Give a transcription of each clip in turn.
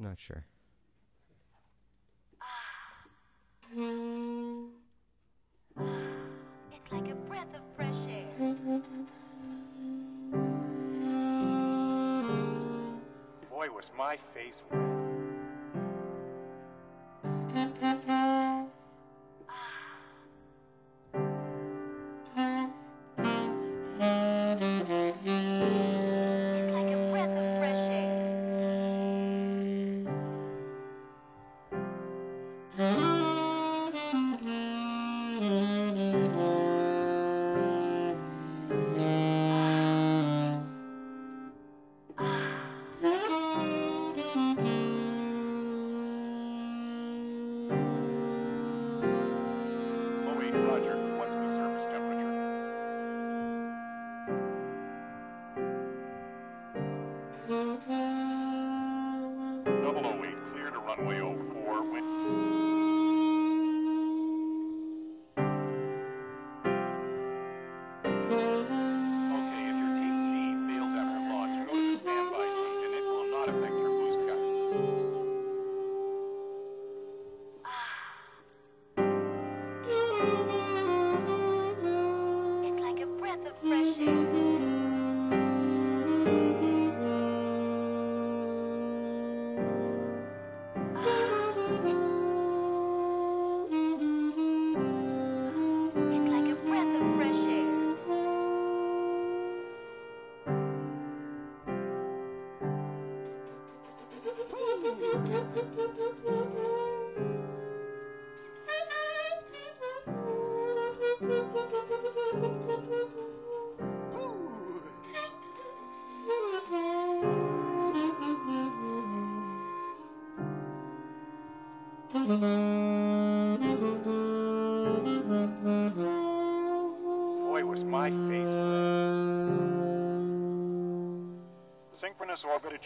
I'm not sure. It's like a breath of fresh air. Boy, was my face red.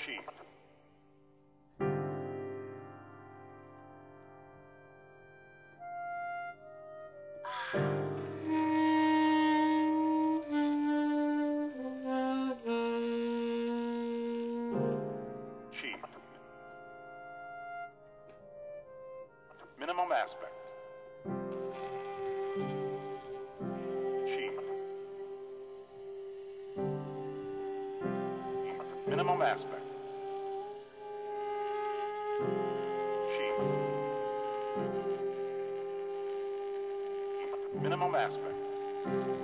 sheath. Minimum aspect. minimum aspect. aspect.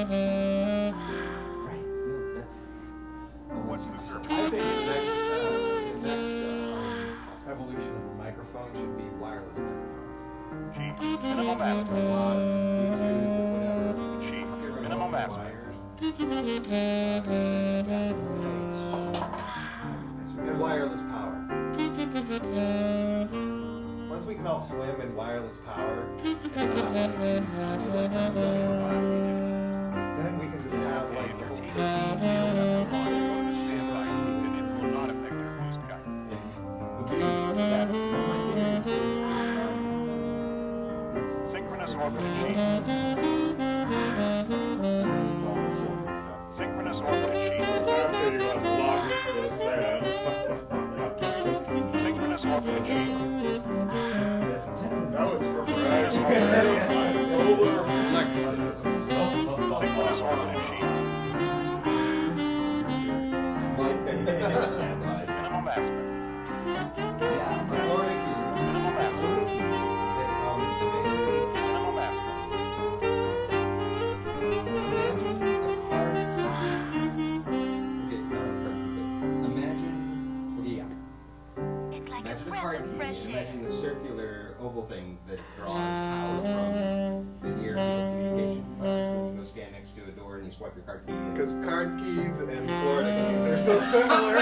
swipe your card. Because card keys and Florida keys are so similar.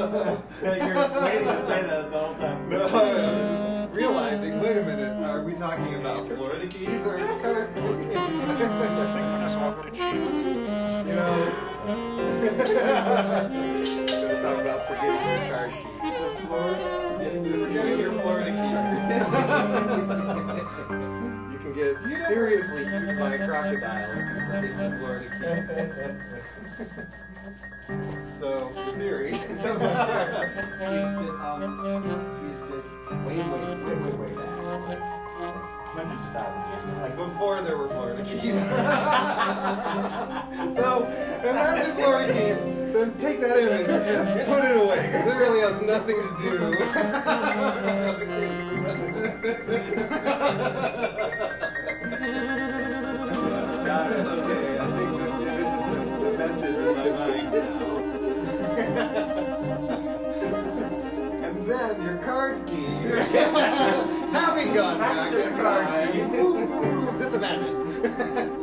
you're waiting to say that the whole time. No, I was just realizing, wait a minute, are we talking about Florida keys or card keys? you know. crocodile. So in theory. Is that, um, is that way, way, way, way, way back, like hundreds of thousands like before there were Florida Keys. so imagine Florida Keys, then take that image and put it away, because it really has nothing to do okay, I think this image has been cemented in my mind now. and then your card key, having gone back, back to the card key. just imagine.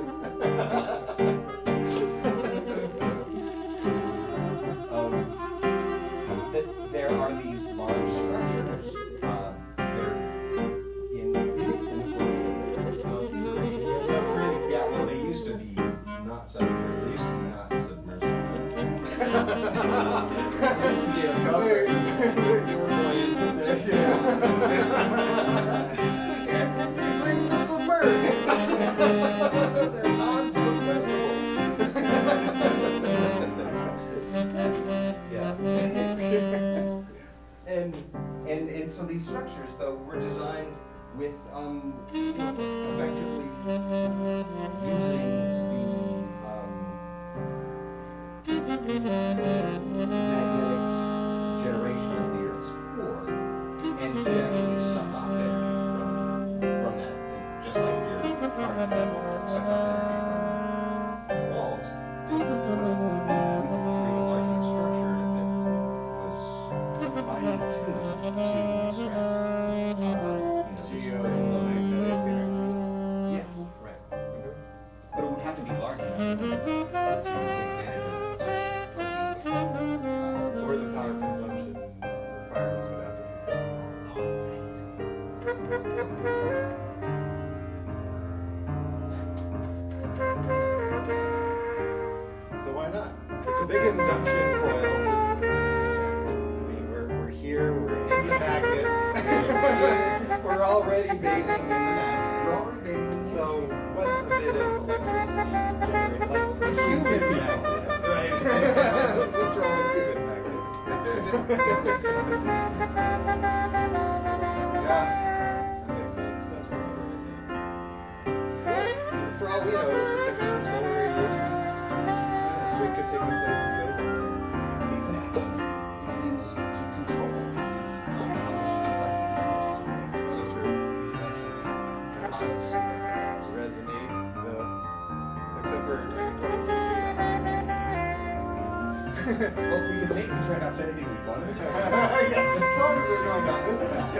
Hopefully you make me turn upside anything we want. yeah, as long as we're going down this path.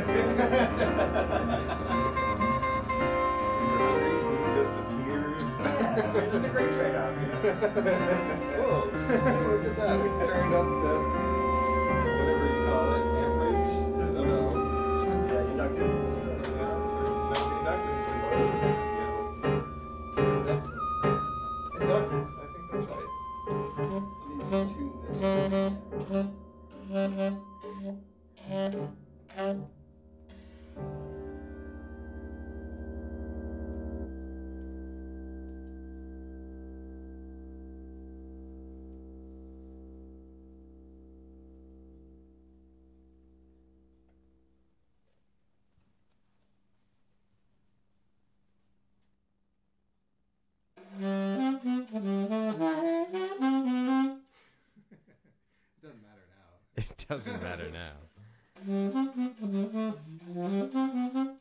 just appears. yeah, it's a great trade-off, you know. Whoa, look at that. We turned up the... doesn't matter now.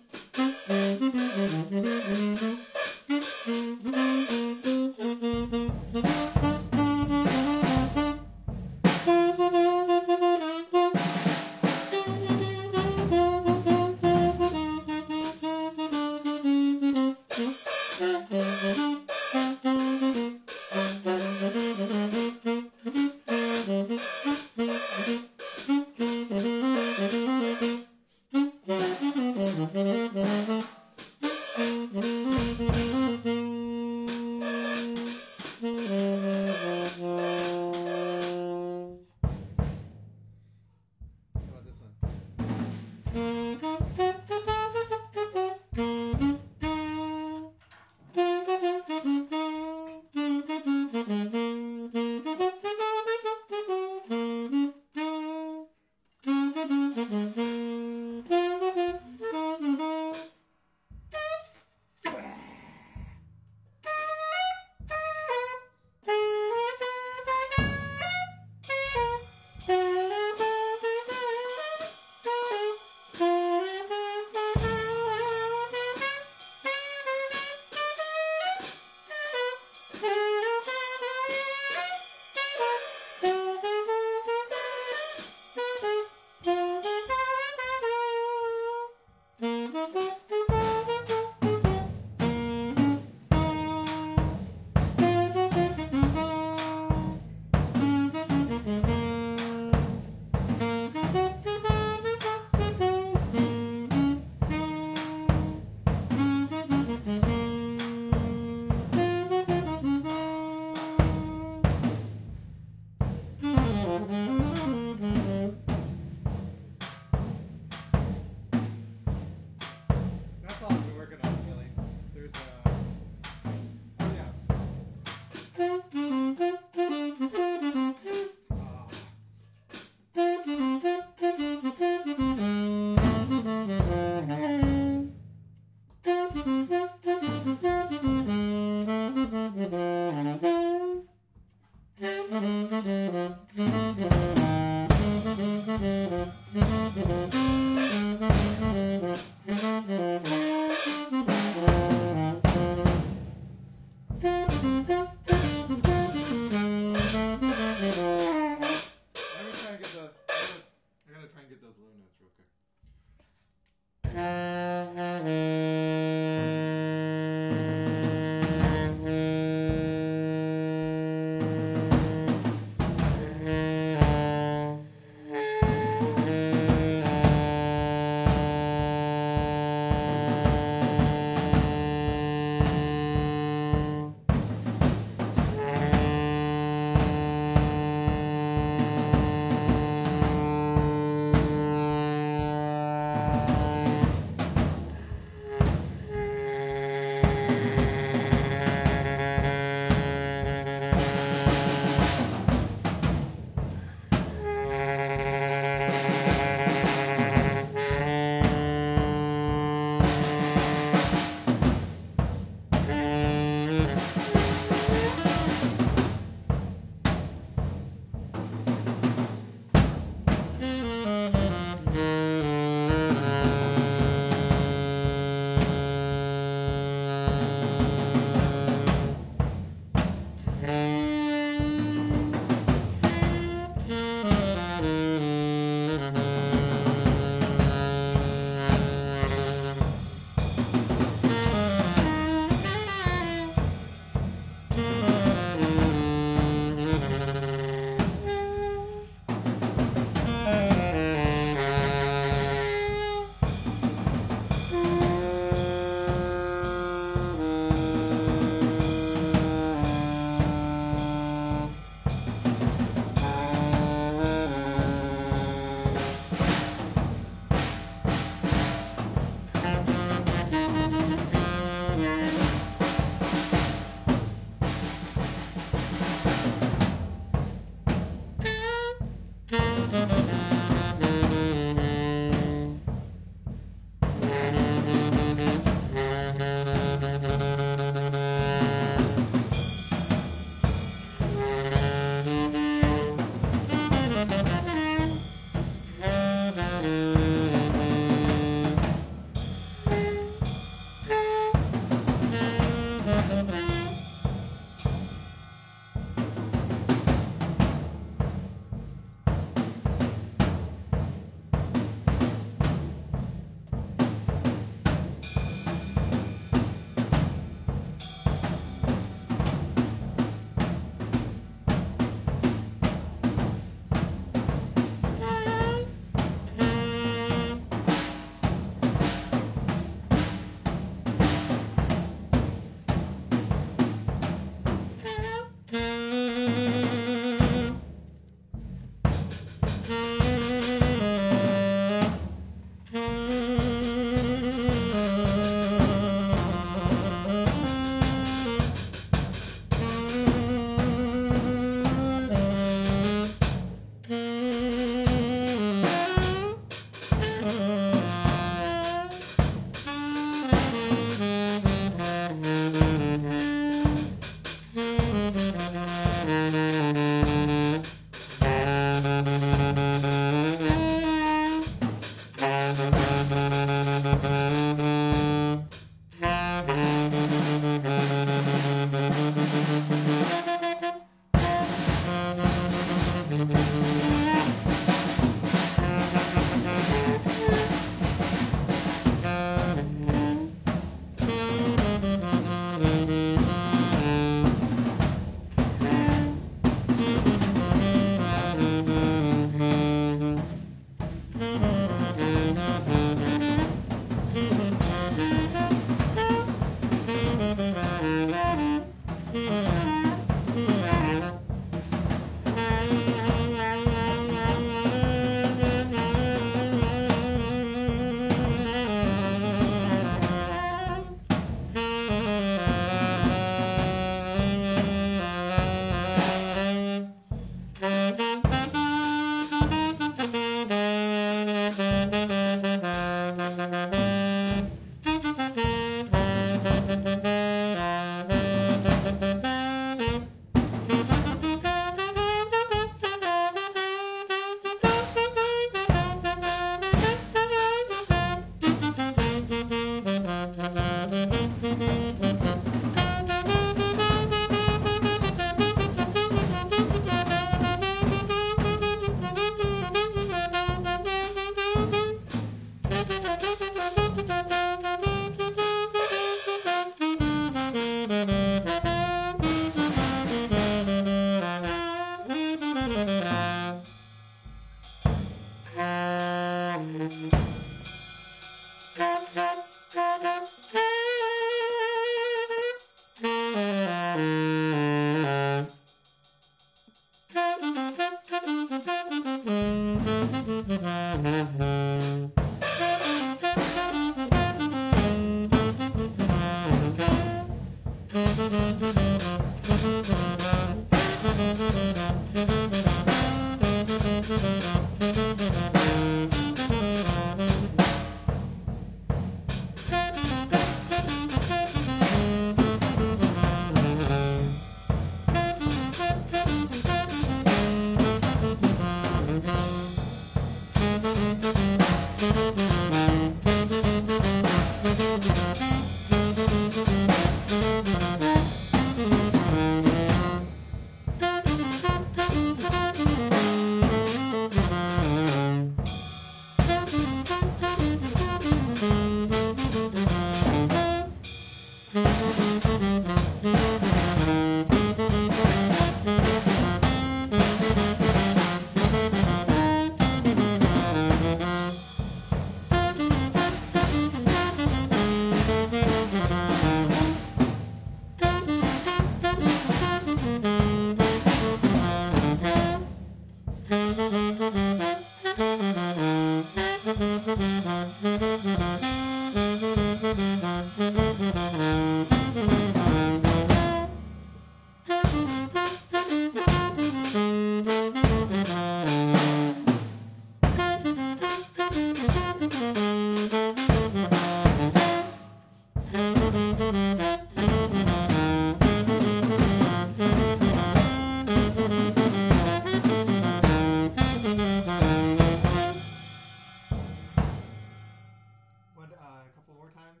a couple more times.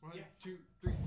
One, yeah. two, three.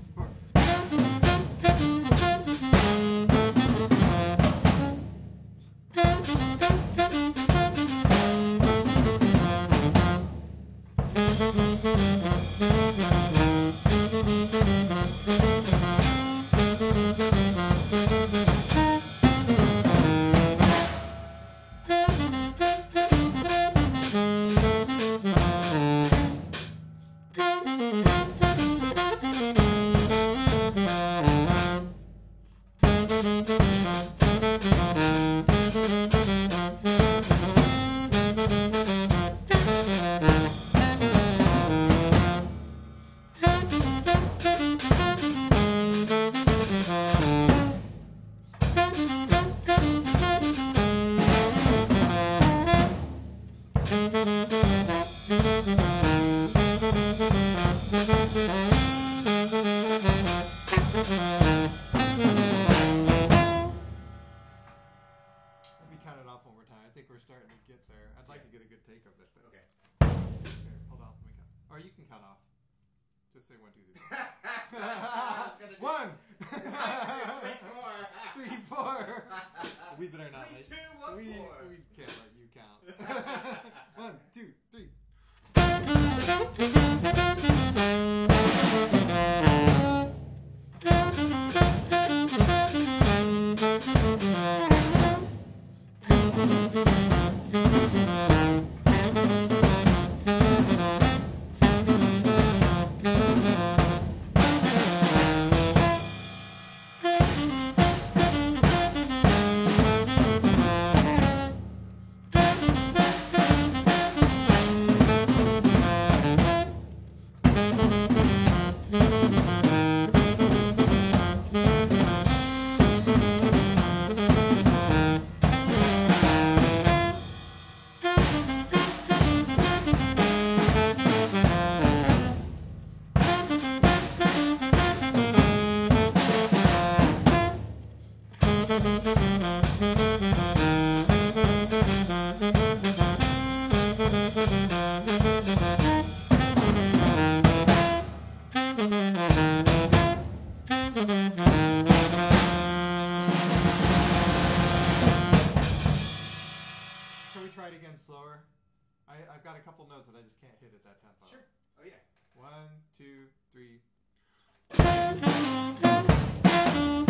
Believe it or not, we, four. we can't. I, I've got a couple notes that I just can't hit at that tempo. Sure. Oh yeah. One, two, three.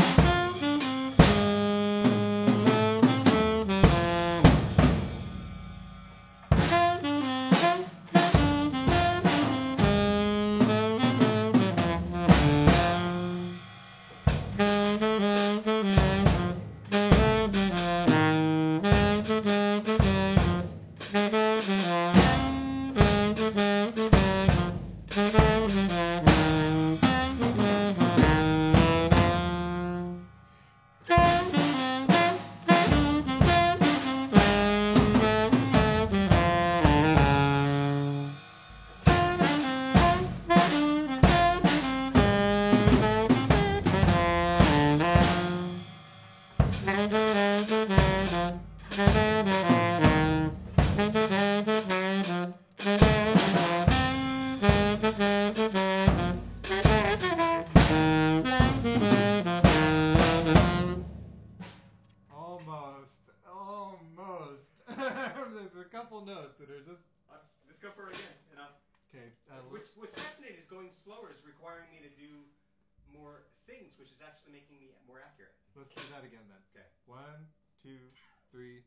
which is actually making me more accurate. let's do that again then. Okay. One, two, three.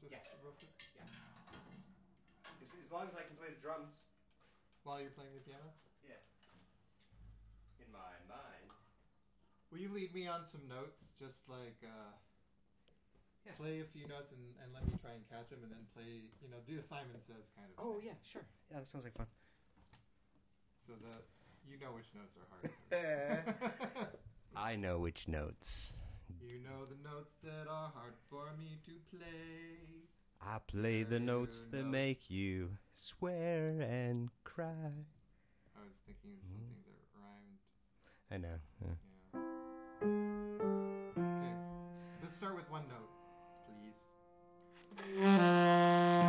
Playing? Just Yeah. real quick? As, as long as I can play the drums. While you're playing the piano? Yeah. In my mind. Will you lead me on some notes? Just like, uh, Yeah. play a few notes and, and let me try and catch them and then play, you know, do a Simon Says kind of Oh thing. yeah, sure. Yeah, that sounds like fun. So that you know which notes are hard. I know which notes notes that are hard for me to play. I play the notes that make you swear and cry. I was thinking of mm-hmm. something that rhymed. I know. yeah. Yeah. Okay. Let's start with one note, please.